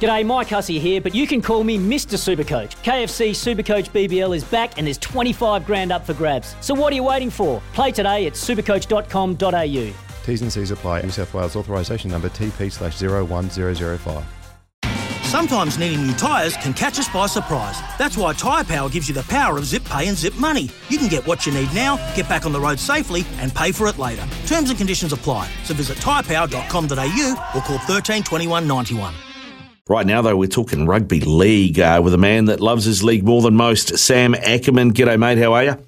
G'day, Mike Hussey here, but you can call me Mr. Supercoach. KFC Supercoach BBL is back and there's 25 grand up for grabs. So what are you waiting for? Play today at supercoach.com.au. T's and C's apply. New South Wales authorisation number TP slash 01005. Sometimes needing new tyres can catch us by surprise. That's why Tyre Power gives you the power of zip pay and zip money. You can get what you need now, get back on the road safely, and pay for it later. Terms and conditions apply. So visit tyrepower.com.au or call 13 21 91. Right now, though, we're talking rugby league uh, with a man that loves his league more than most, Sam Ackerman. G'day, mate. How are you?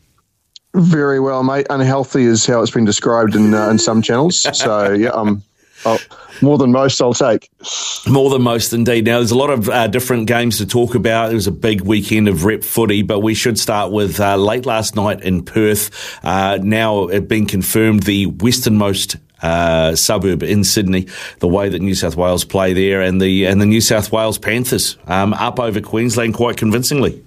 Very well, mate. Unhealthy is how it's been described in uh, in some channels. So yeah, um, oh, more than most, I'll take. More than most, indeed. Now, there's a lot of uh, different games to talk about. It was a big weekend of rep footy, but we should start with uh, late last night in Perth. Uh, now it been confirmed the westernmost uh, suburb in Sydney, the way that New South Wales play there, and the and the New South Wales Panthers um, up over Queensland quite convincingly.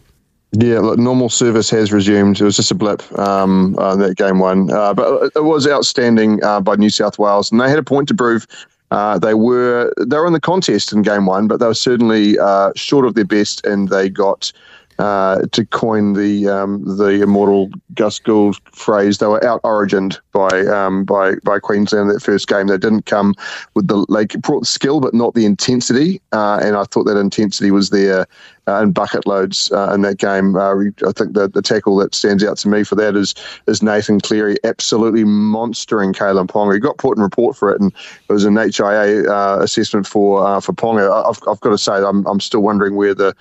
Yeah, look, normal service has resumed. It was just a blip um, uh, that game one, uh, but it was outstanding uh, by New South Wales, and they had a point to prove. Uh, they were they were in the contest in game one, but they were certainly uh, short of their best, and they got uh, to coin the um, the immortal Gus Gould phrase, they were out origined by um, by by Queensland in that first game. They didn't come with the like brought skill, but not the intensity. And I thought that intensity was there uh, in bucket loads uh, in that game. Uh, I think the, the tackle that stands out to me for that is is Nathan Cleary absolutely monstering Kalyn Ponga. He got put in report for it, and it was an HIA uh, assessment for uh, for Ponga. I've, I've got to say, I'm, I'm still wondering where the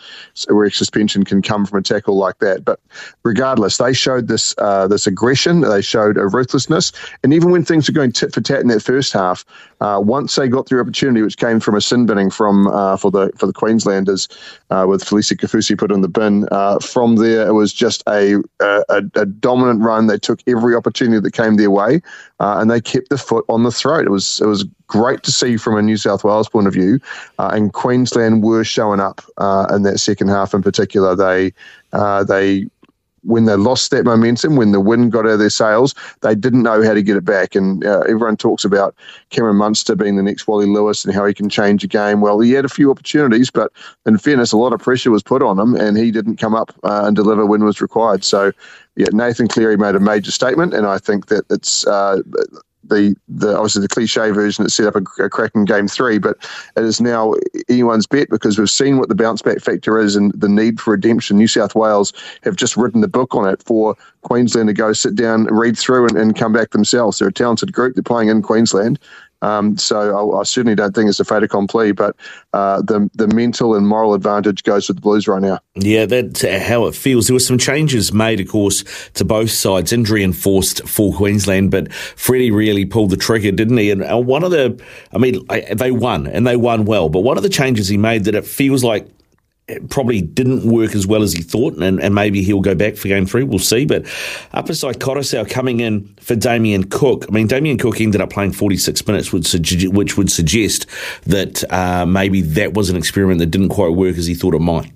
where suspension can come from a tackle like that. But regardless, they showed this uh, this aggression. They showed a ruthlessness, and even when things were going tit for tat in that first half, once they got their opportunity, which came from a sin binning from for the for the Queenslanders with Felise Kaufusi put in the bin. Uh, from there, it was just a, a, a, dominant run. They took every opportunity that came their way, uh, and they kept the foot on the throat. It was it was great to see from a New South Wales point of view, uh, and Queensland were showing up uh, in that second half in particular. They uh, they when they lost that momentum, when the wind got out of their sails, they didn't know how to get it back. And uh, everyone talks about Cameron Munster being the next Wally Lewis and how he can change a game. Well, he had a few opportunities, but in fairness, a lot of pressure was put on him, and he didn't come up uh, and deliver when was required. So, yeah, Nathan Cleary made a major statement, and I think that it's uh, the, the obviously the cliche version that set up a, a cracking game three, but it is now anyone's bet because we've seen what the bounce back factor is and the need for redemption. New South Wales have just written the book on it for Queensland to go sit down, read through, and, and come back themselves. They're a talented group. They're playing in Queensland. Um, so I, I, certainly don't think it's a fait accompli, but uh, the the mental and moral advantage goes with the Blues right now. Yeah, that's how it feels. There were some changes made, of course, to both sides, injury enforced for Queensland, but Freddie really pulled the trigger, didn't he? And uh, one of the, I mean, they won and they won well, but one of the changes he made that it feels like probably didn't work as well as he thought, and, and, maybe he'll go back for game three. We'll see. But up beside Koroisau coming in for Damien Cook. I mean, Damien Cook ended up playing 46 minutes, which, which would suggest that uh, maybe that was an experiment that didn't quite work as he thought it might.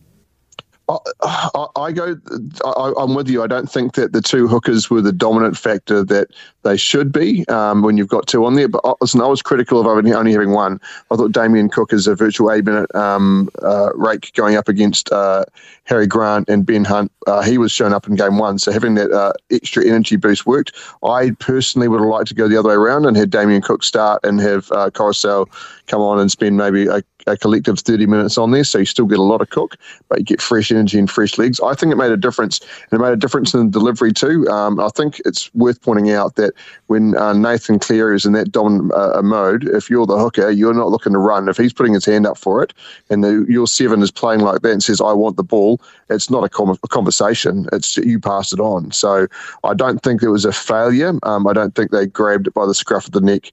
I, I, go. I, am with you. I don't think that the two hookers were the dominant factor that they should be um, when you've got two on there. But uh, listen, I was critical of only having one. I thought Damien Cook is a virtual eight minute um, uh, rake going up against uh, Harry Grant and Ben Hunt. Uh, he was shown up in game one, so having that uh, extra energy boost worked. I personally would have liked to go the other way around and had Damien Cook start and have uh, Koroisau come on and spend maybe a, a, collective 30 minutes on there. So you still get a lot of cook, but you get fresh energy and fresh legs. I think it made a difference, and it made a difference in the delivery too. Um, I think it's worth pointing out that when uh, Nathan Cleary is in that dominant uh, mode, if you're the hooker, you're not looking to run. If he's putting his hand up for it, and the, your seven is playing like that and says, "I want the ball," it's not a, com- a conversation. It's you pass it on. So I don't think there was a failure. Um, I don't think they grabbed it by the scruff of the neck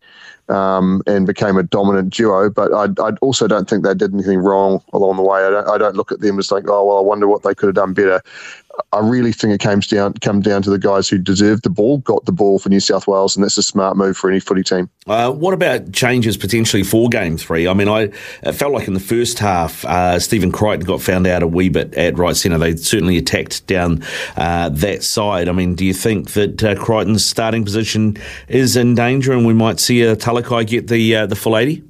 um, and became a dominant duo. But I, I, also don't think they did anything wrong along the way. I don't, I don't look at them as like, oh well, I wonder what they could have done better. I really think it came down come down to the guys who deserved the ball, got the ball for New South Wales, and that's a smart move for any footy team. Uh, what about changes potentially for Game Three? I mean, I it felt like in the first half, uh, Stephen Crichton got found out a wee bit at right centre. They certainly attacked down uh, that side. I mean, do you think that uh, Crichton's starting position is in danger, and we might see a Talakai get the uh, the full eighty?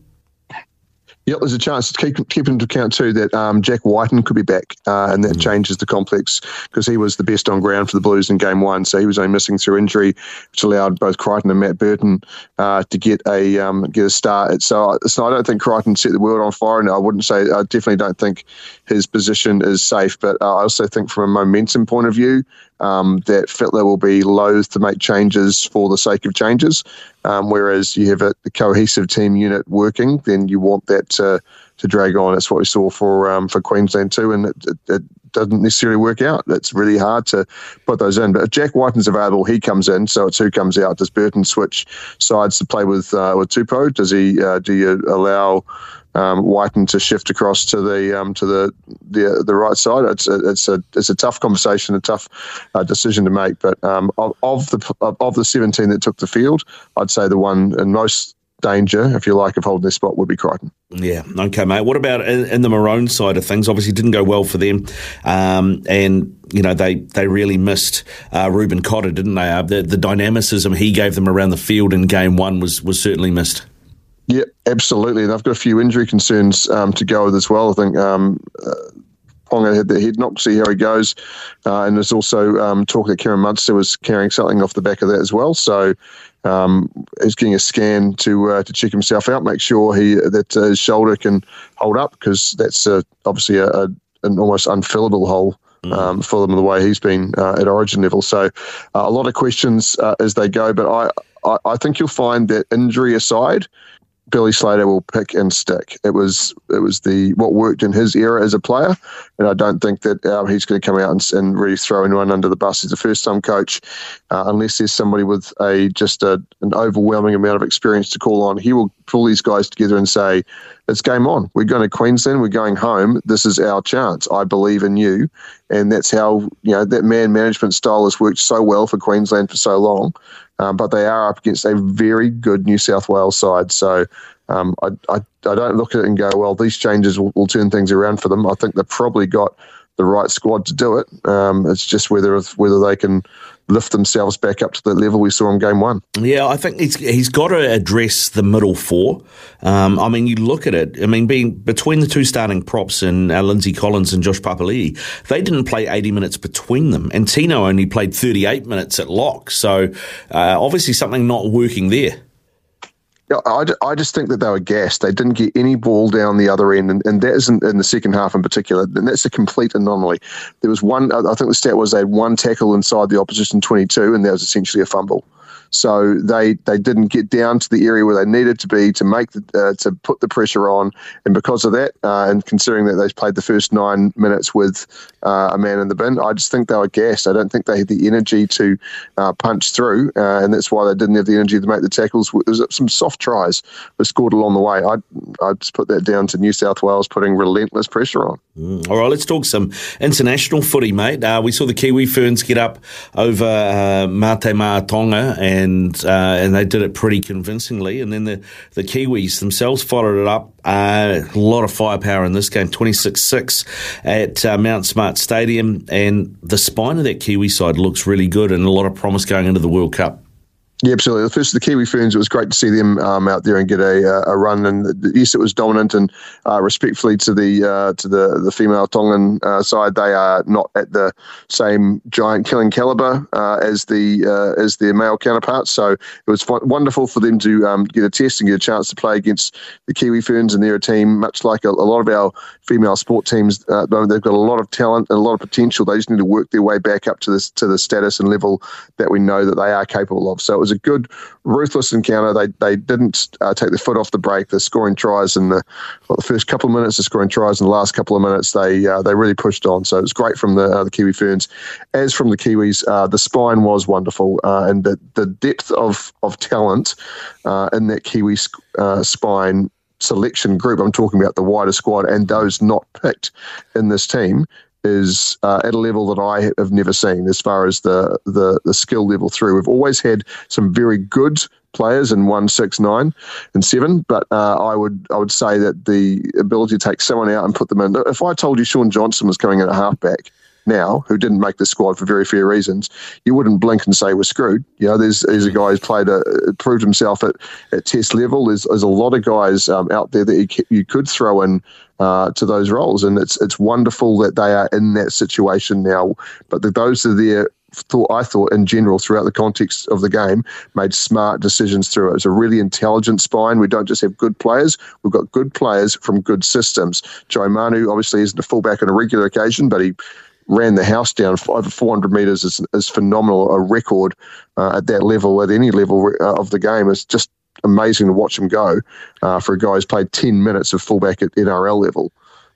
Yeah, there's a chance to keep keep into account too that um, Jack Wighton could be back, uh, and that mm. changes the complex because he was the best on ground for the Blues in Game One, so he was only missing through injury, which allowed both Crichton and Matt Burton uh, to get a um, get a start. So, so I don't think Crichton set the world on fire, and I wouldn't say I definitely don't think his position is safe. But uh, I also think from a momentum point of view, um, that Fittler will be loath to make changes for the sake of changes. Um, whereas you have a, a, cohesive team unit working, then you want that to, to drag on. That's what we saw for um, for Queensland too, and it, it, it, doesn't necessarily work out. It's really hard to put those in. But if Jack Wighton's available, he comes in. So it's who comes out. Does Burton switch sides to play with uh, with Tupou? Does he? Uh, do you allow? um, Wighton to shift across to the um, to the, the the right side. It's a, it's a it's a tough conversation, a tough uh, decision to make. But um, of, of, the of the seventeen that took the field, I'd say the one in most danger, if you like, of holding their spot would be Crichton. Yeah, okay, mate. What about in, in the Maroon side of things? Obviously, didn't go well for them, um, and you know they they really missed uh, Reuben Cotter, didn't they? Uh, the the dynamicism he gave them around the field in game one was was certainly missed. Yeah, absolutely. And I've got a few injury concerns um, to go with as well. I think um, uh, Ponga had the head knock, see how he goes. Uh, and there's also um, talk that Kieran Munster was carrying something off the back of that as well. So um, he's getting a scan to uh, to check himself out, make sure he that uh, his shoulder can hold up because that's uh, obviously a, a, an almost unfillable hole. Mm. Um, for them the way he's been uh, at origin level. So, uh, a lot of questions uh, as they go, but I, I, I, think you'll find that injury aside, Billy Slater will pick and stick. It was it was the what worked in his era as a player, and I don't think that um, he's going to come out and, and, really throw anyone under the bus. He's a first time coach, uh, unless there's somebody with a just a, an overwhelming amount of experience to call on. He will pull these guys together and say, "It's game on. We're going to Queensland. We're going home. This is our chance. I believe in you." And that's how you know that man management style has worked so well for Queensland for so long. Um, but they are up against a very good New South Wales side. So um, I, I, I, don't look at it and go, well, these changes will, will, turn things around for them. I think they've probably got the right squad to do it. Um, it's just whether whether they can lift themselves back up to the level we saw in game one. Yeah, I think he's, he's got to address the middle four. Um, I mean, you look at it, I mean, being between the two starting props and uh, Lindsay Collins and Josh Papali'i, they didn't play 80 minutes between them. And Tino only played 38 minutes at lock. So uh, obviously something not working there. I, I just think that they were gassed. They didn't get any ball down the other end, and, and that isn't in the second half in particular. And that's a complete anomaly. There was one, I think the stat was they had one tackle inside the opposition 22, and that was essentially a fumble. So they they didn't get down to the area where they needed to be to make the, uh, to put the pressure on, and because of that, uh, and considering that they played the first nine minutes with uh, a man in the bin, I just think they were gassed. I don't think they had the energy to uh, punch through, uh, and that's why they didn't have the energy to make the tackles. There was some soft tries were scored along the way. I I just put that down to New South Wales putting relentless pressure on. Mm. All right, let's talk some international footy, mate. We saw the Kiwi Ferns get up over uh, Mate Ma'a Tonga and and uh, and they did it pretty convincingly. And then the, the Kiwis themselves followed it up. Uh, a lot of firepower in this game, 26-6 at uh, Mount Smart Stadium. And the spine of that Kiwi side looks really good and a lot of promise going into the World Cup. Yeah, absolutely. First, the Kiwi Ferns, it was great to see them um, out there and get a, a run. And yes, it was dominant. And uh, respectfully to the uh, to the the female Tongan uh, side, they are not at the same giant killing caliber uh, as the uh, as their male counterparts. So it was wonderful for them to um, get a test and get a chance to play against the Kiwi Ferns. And they're a team much like a, a lot of our female sport teams. Uh, they've got a lot of talent and a lot of potential. They just need to work their way back up to this to the status and level that we know that they are capable of. So it was was a good, ruthless encounter. They they didn't uh, take their foot off the brake. They're scoring tries in the well, the first couple of minutes. They're scoring tries in the last couple of minutes. They uh, they really pushed on. So it was great from the uh, the Kiwi Ferns. As from the Kiwis, uh, the spine was wonderful, uh, and the the depth of of talent in that Kiwi spine selection group. I'm talking about the wider squad and those not picked in this team is uh, at a level that I have never seen as far as the, the the skill level through. We've always had some very good players in one, six, nine, and seven, but uh, I would I would say that the ability to take someone out and put them in. If I told you Shaun Johnson was coming in at halfback now who didn't make the squad for very fair reasons, you wouldn't blink and say we're screwed. You know, there's there's a guy who's played a proved himself at, at test level. There's, there's a lot of guys um, out there that you, you could throw in uh, to those roles, and it's it's wonderful that they are in that situation now. But the, those are there. Thought I thought in general throughout the context of the game made smart decisions through it. It's a really intelligent spine. We don't just have good players; we've got good players from good systems. Joey Manu obviously isn't a fullback on a regular occasion, but he ran the house down over 400 metres is, is phenomenal. A record uh, at that level, at any level uh, of the game, is just amazing to watch him go uh, for a guy who's played 10 minutes of fullback at NRL level.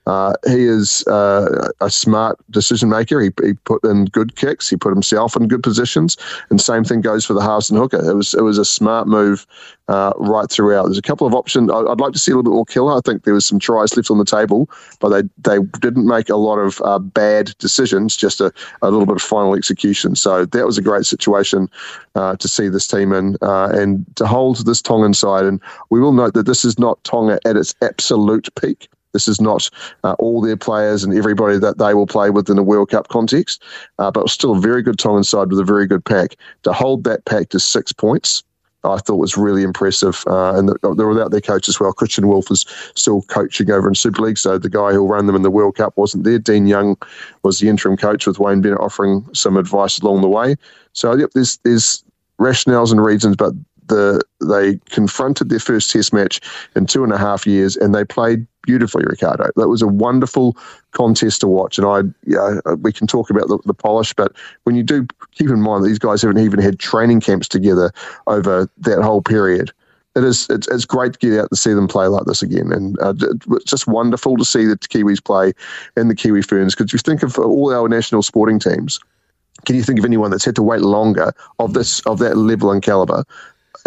Uh, he is uh, a smart decision maker. He, he, put in good kicks. He put himself in good positions, and same thing goes for the halves and hooker. It was it was a smart move uh, right throughout. There's a couple of options. I'd like to see a little bit more killer. I think there was some tries left on the table, but they they didn't make a lot of uh, bad decisions. Just a, a little bit of final execution. So that was a great situation uh, to see this team in uh, and to hold this Tongan side. And we will note that this is not Tonga at its absolute peak. This is not uh, all their players and everybody that they will play with in a World Cup context, uh, but still a very good Tongan side with a very good pack. To hold that pack to six points, I thought was really impressive. Uh, and they're without their coach as well. Kristian Woolf is still coaching over in Super League, so the guy who'll run them in the World Cup wasn't there. Dean Young was the interim coach with Wayne Bennett offering some advice along the way. So yep, there's there's rationales and reasons, but the they confronted their first Test match in two and a half years, and they played beautifully, Ricardo. That was a wonderful contest to watch, and I, yeah, we can talk about the, the polish, but when you do keep in mind that these guys haven't even had training camps together over that whole period. It is it's, it's great to get out to see them play like this again, and uh, it's just wonderful to see the Kiwis play and the Kiwi Ferns. Because you think of all our national sporting teams, can you think of anyone that's had to wait longer of this of that level and caliber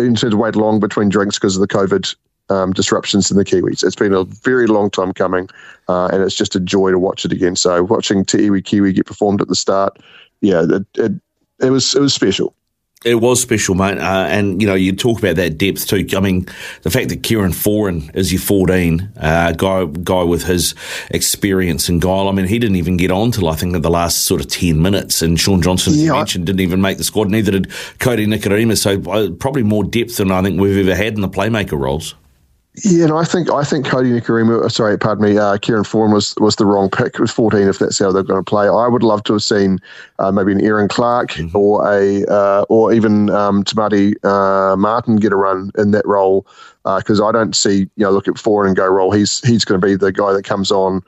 in of wait long between drinks because of the COVID um, disruptions in the Kiwis. It's been a very long time coming, uh, and it's just a joy to watch it again. So watching Te Iwi Kiwi get performed at the start, yeah, it, it, it was it was special. It was special, mate. Uh, and, you know, you talk about that depth too. I mean, the fact that Kieran Foran is your 14, uh, guy, guy with his experience and guile. I mean, he didn't even get on till I think the last sort of 10 minutes. And Shaun Johnson, yeah. mentioned, didn't even make the squad. Neither did Kodi Nikorima. So uh, probably more depth than I think we've ever had in the playmaker roles. Yeah, no, I think I think Kodi Nikorima, uh, sorry, pardon me, uh, Kieran Foran was was the wrong pick. It was 14 if that's how they're going to play. I would love to have seen uh, maybe an Erin Clark mm-hmm. or a uh, or even um, Te Maire uh, Martin get a run in that role because uh, I don't see you know look at Foran and go roll. He's he's going to be the guy that comes on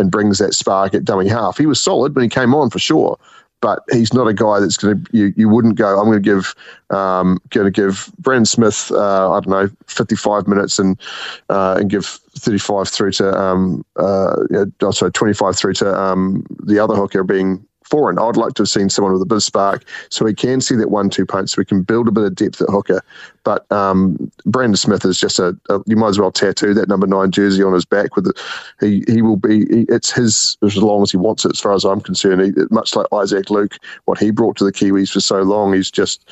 and brings that spark at dummy half. He was solid when he came on for sure, but he's not a guy that's going to you, you wouldn't go. I'm going to give um, going to give Brandon Smith uh, I don't know 55 minutes and uh, and give 35 through to um, uh, yeah, sorry 25 through to um, the other hooker being Foran. I'd like to have seen someone with a bit of spark so we can see that one-two punch, so we can build a bit of depth at hooker. But um, Brandon Smith is just a, a, you might as well tattoo that number nine jersey on his back. With it, he he will be he, it's his as long as he wants it. As far as I'm concerned, he, much like Isaac Luke, what he brought to the Kiwis for so long, he's just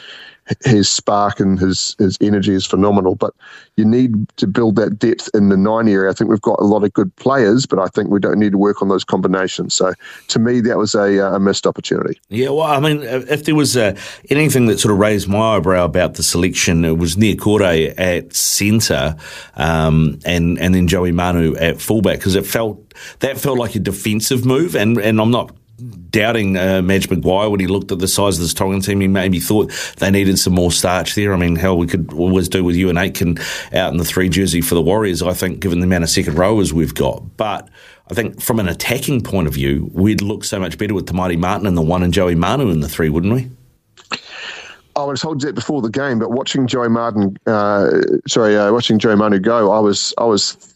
his spark and his his energy is phenomenal. But you need to build that depth in the nine area. I think we've got a lot of good players, but I think we don't need to work on those combinations. So to me, that was a, a missed opportunity. Yeah, well, I mean, if there was uh, anything that sort of raised my eyebrow about the selection, it was Niukore at centre, um, and and then Joey Manu at fullback because it felt that felt like a defensive move, and and I'm not doubting uh, Madge Maguire when he looked at the size of this Tongan team. He maybe thought they needed some more starch there. I mean, hell, we could always do with Euan Aitken out in the three jersey for the Warriors, I think, given the amount of second rowers we've got. But I think from an attacking point of view, we'd look so much better with Te Maire Martin in the one and Joey Manu in the three, wouldn't we? I was told that before the game, but watching Joey Martin, uh, sorry, uh, watching Joey Manu go, I was, I was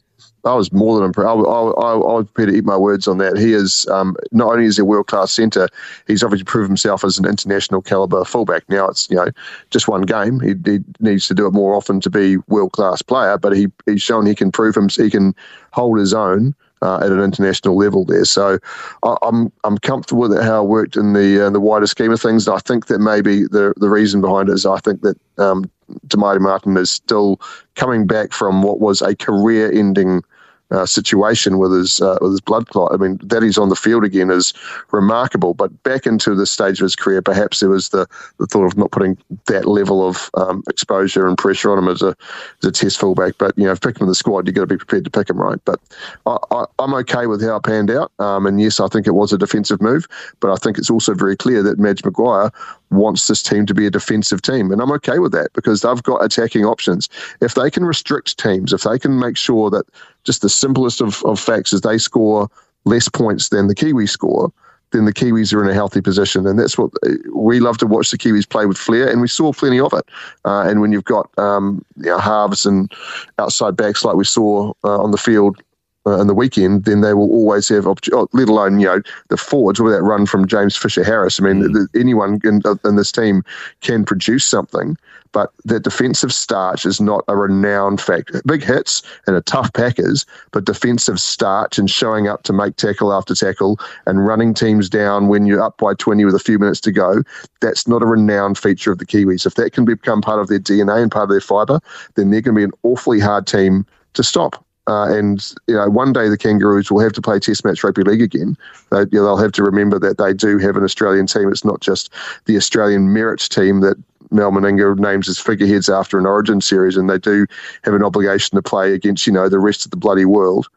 I was more than impressed. I, I, I, was prepared to eat my words on that. He is um, not only is he a world class centre, he's obviously proved himself as an international caliber fullback. Now it's you know just one game. He, he needs to do it more often to be world class player, but he he's shown he can prove him. He can hold his own uh, at an international level there. So I, am I'm, I'm comfortable with how it worked in the uh, the wider scheme of things. I think that maybe the the reason behind it is I think that um, Te Martin is still coming back from what was a career ending uh, situation with his uh, with his blood clot. I mean, that he's on the field again is remarkable. But back into the stage of his career, perhaps there was the, the thought of not putting that level of um, exposure and pressure on him as a as a test fullback. But you know, if pick him in the squad, you've got to be prepared to pick him right. But I, am okay with how it panned out. Um, and yes, I think it was a defensive move, but I think it's also very clear that Madge Maguire wants this team to be a defensive team. And I'm okay with that because they've got attacking options. If they can restrict teams, if they can make sure that just the simplest of, of facts is they score less points than the Kiwis score, then the Kiwis are in a healthy position. And that's what we love to watch the Kiwis play with flair, and we saw plenty of it. Uh, and when you've got um, you know, halves and outside backs like we saw uh, on the field uh, in the weekend, then they will always have, oh, let alone, you know, the forwards with that run from James Fisher Harris. I mean, mm. anyone in, in, this team can produce something, but that defensive starch is not a renowned fact. Big hits and a tough Packers, but defensive starch and showing up to make tackle after tackle and running teams down when you're up by 20 with a few minutes to go, that's not a renowned feature of the Kiwis. If that can become part of their DNA and part of their fibre, then they're going to be an awfully hard team to stop. Uh, and you know, one day the Kangaroos will have to play Test match rugby league again. They, you know, they'll have to remember that they do have an Australian team. It's not just the Australian merit team that Mal Meninga names as figureheads after an Origin series, and they do have an obligation to play against you know the rest of the bloody world.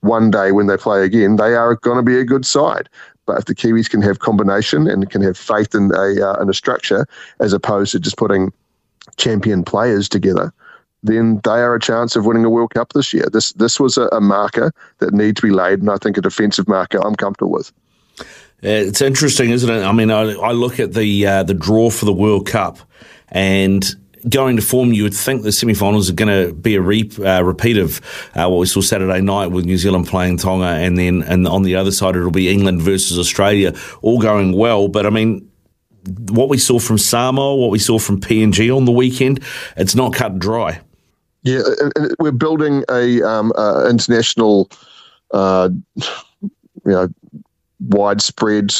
One day when they play again, they are going to be a good side. But if the Kiwis can have combination and can have faith in a uh, in a structure, as opposed to just putting champion players together, then they are a chance of winning a World Cup this year. This this was a, a marker that needs to be laid, and I think a defensive marker I'm comfortable with. It's interesting, isn't it? I mean, I, I look at the uh, the draw for the World Cup, and going to form, you would think the semi-finals are going to be a re, uh, repeat of uh, what we saw Saturday night with New Zealand playing Tonga, and then and on the other side it'll be England versus Australia, all going well. But I mean, what we saw from Samoa, what we saw from PNG on the weekend, it's not cut dry. Yeah, we're building a um, uh, international, uh, you know, widespread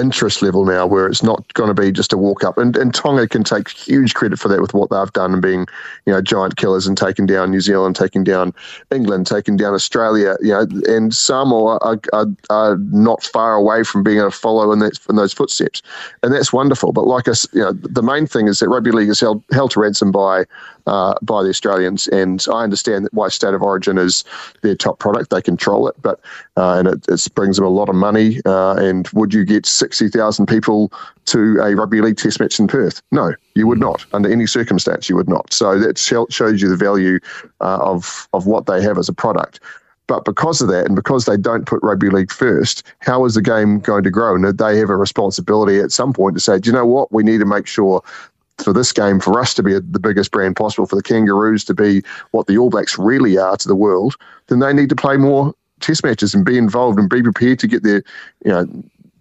interest level now where it's not going to be just a walk up. And, and Tonga can take huge credit for that with what they've done and being, you know, giant killers and taking down New Zealand, taking down England, taking down Australia, you know, and Samoa are, are, are not far away from being able to follow in, that, in those footsteps. And that's wonderful. But like us, you know, the main thing is that rugby league is held, held to ransom by uh, by the Australians. And I understand that why State of Origin is their top product. They control it, but uh, and it, it, brings them a lot of money. Uh, and would you get 60,000 people to a rugby league test match in Perth? No, you would not. Under any circumstance, you would not. So that shows you the value uh, of, of what they have as a product. But because of that, and because they don't put rugby league first, how is the game going to grow? And they have a responsibility at some point to say, do you know what? We need to make sure for this game, for us to be the biggest brand possible, for the Kangaroos to be what the All Blacks really are to the world, then they need to play more test matches and be involved and be prepared to get their, you know,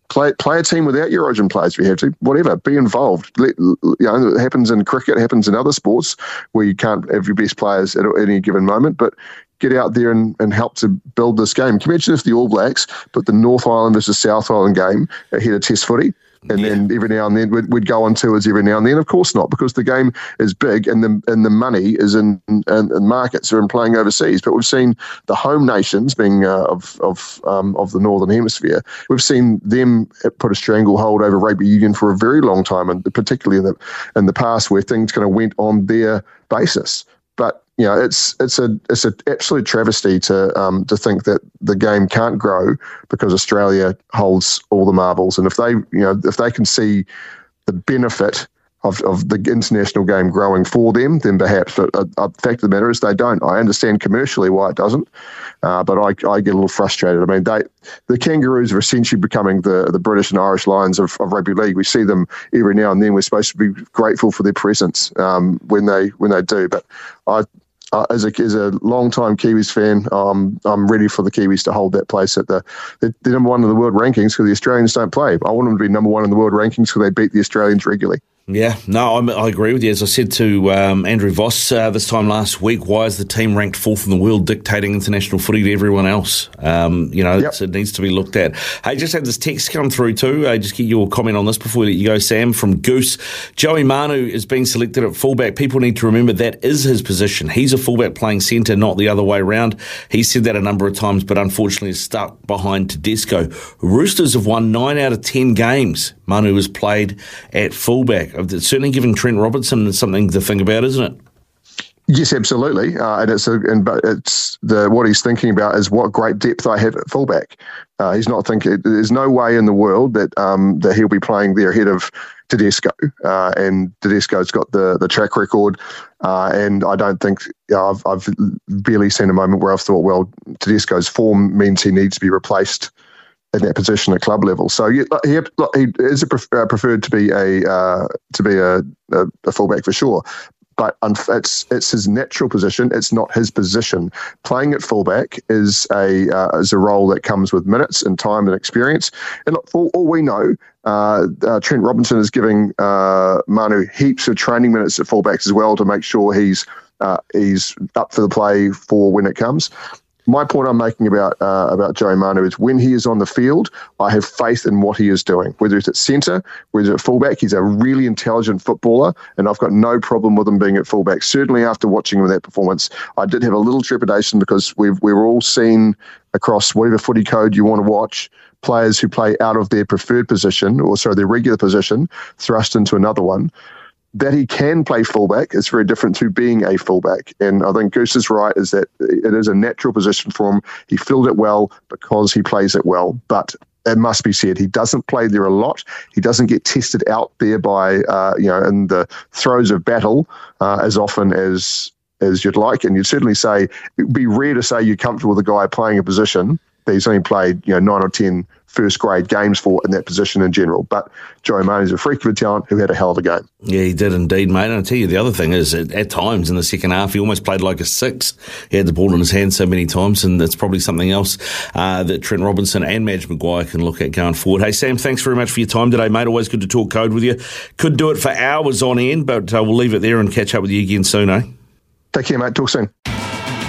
play play a team without your origin players if you have to. Whatever, be involved. Let, you know, it happens in cricket, it happens in other sports where you can't have your best players at any given moment, but get out there and, and help to build this game. Can you imagine if the All Blacks put the North Island versus South Island game ahead of Test footy? And yeah. then every now and then we'd, we'd, go on tours every now and then. Of course not, because the game is big and the and the money is in, in, in markets are in playing overseas. But we've seen the home nations, being uh, of of um, of the northern hemisphere, we've seen them put a stranglehold over rugby union for a very long time, and particularly in the in the past where things kind of went on their basis. But you know, it's it's a it's an absolute travesty to um, to think that the game can't grow because Australia holds all the marbles, and if they you know if they can see the benefit of, of the international game growing for them, then perhaps. But a, fact of the matter is they don't. I understand commercially why it doesn't, uh, but I, I get a little frustrated. I mean, they the Kangaroos are essentially becoming the, the British and Irish Lions of, of rugby league. We see them every now and then. We're supposed to be grateful for their presence um, when they when they do. But I uh, as a as a long time Kiwis fan, um, I'm ready for the Kiwis to hold that place at the the, the number one in the world rankings because the Australians don't play. I want them to be number one in the world rankings because they beat the Australians regularly. Yeah, no, I'm, i agree with you. As I said to um, Andrew Voss uh, this time last week, why is the team ranked fourth in the world dictating international footy to everyone else? Um, you know, yep. it needs to be looked at. Hey, just had this text come through too. Uh, just get your comment on this before we let you go, Sam, from Goose. Joey Manu is being selected at fullback. People need to remember that is his position. He's a fullback playing centre, not the other way around. He said that a number of times, but unfortunately is stuck behind Tedesco. Roosters have won nine out of ten games. Manu has played at fullback it's certainly giving Trent Robinson something to think about, isn't it? Yes, absolutely, uh, and it's a, and but it's the what he's thinking about is what great depth I have at fullback. Uh, he's not thinking. There's no way in the world that um, that he'll be playing there ahead of Tedesco, uh, and Tedesco's got the the track record, uh, and I don't think you know, I've I've barely seen a moment where I've thought, well, Tedesco's form means he needs to be replaced in that position at club level. So he, he, he is uh, preferred to be a uh, to be a, a, a, fullback for sure. But it's it's his natural position. It's not his position. Playing at fullback is a uh, is a role that comes with minutes and time and experience. And for all we know, uh, uh, Trent Robinson is giving uh, Manu heaps of training minutes at fullbacks as well to make sure he's uh, he's up for the play for when it comes my point I'm making about uh, about Joey Manu is when he is on the field, I have faith in what he is doing. Whether it's at centre, whether it's at fullback, he's a really intelligent footballer, and I've got no problem with him being at fullback. Certainly, after watching him in that performance, I did have a little trepidation because we've we've all seen across whatever footy code you want to watch players who play out of their preferred position or sorry their regular position thrust into another one that he can play fullback is very different to being a fullback. And I think Goose is right, is that it is a natural position for him. He filled it well because he plays it well. But it must be said, he doesn't play there a lot. He doesn't get tested out there by, uh, you know, in the throes of battle uh, as often as as you'd like. And you'd certainly say it'd be rare to say you're comfortable with a guy playing a position he's only played, you know, nine or ten first grade games for in that position in general. But Joey is a freak of a talent who had a hell of a game. Yeah, he did indeed, mate. And I tell you, the other thing is, at, at, times in the second half, he almost played like a six. He had the ball in his hand so many times, and that's probably something else uh, that Trent Robinson and Madge Maguire can look at going forward. Hey, Sam, thanks very much for your time today, mate. Always good to talk code with you. Could do it for hours on end, but uh, we'll leave it there and catch up with you again soon, eh? Take care, mate. Talk soon.